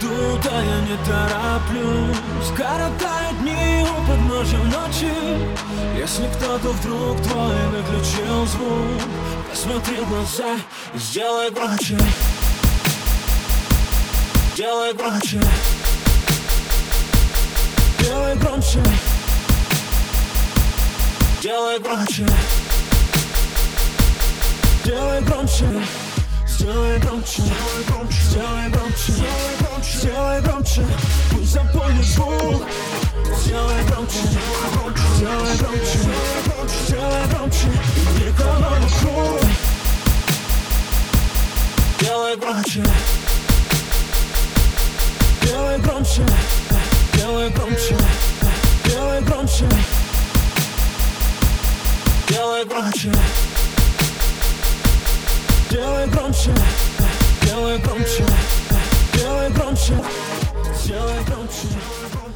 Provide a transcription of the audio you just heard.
Никуда я не тороплюсь Коротают дни у подножья ночи. Если кто-то вдруг твой выключил звук Посмотри в глаза и сделай громче. Делай громче. Делай громче. Делай громче. Делай громче Сделай громче. Сделай громче. Сделай громче. Пусть запомнит звук. Сделай громче. Сделай громче. Сделай громче. И никого вокруг Делай громче. Делай громче. Делай громче. Делай громче. Делай громче Делай громче Делай громче Делай громче Делай громче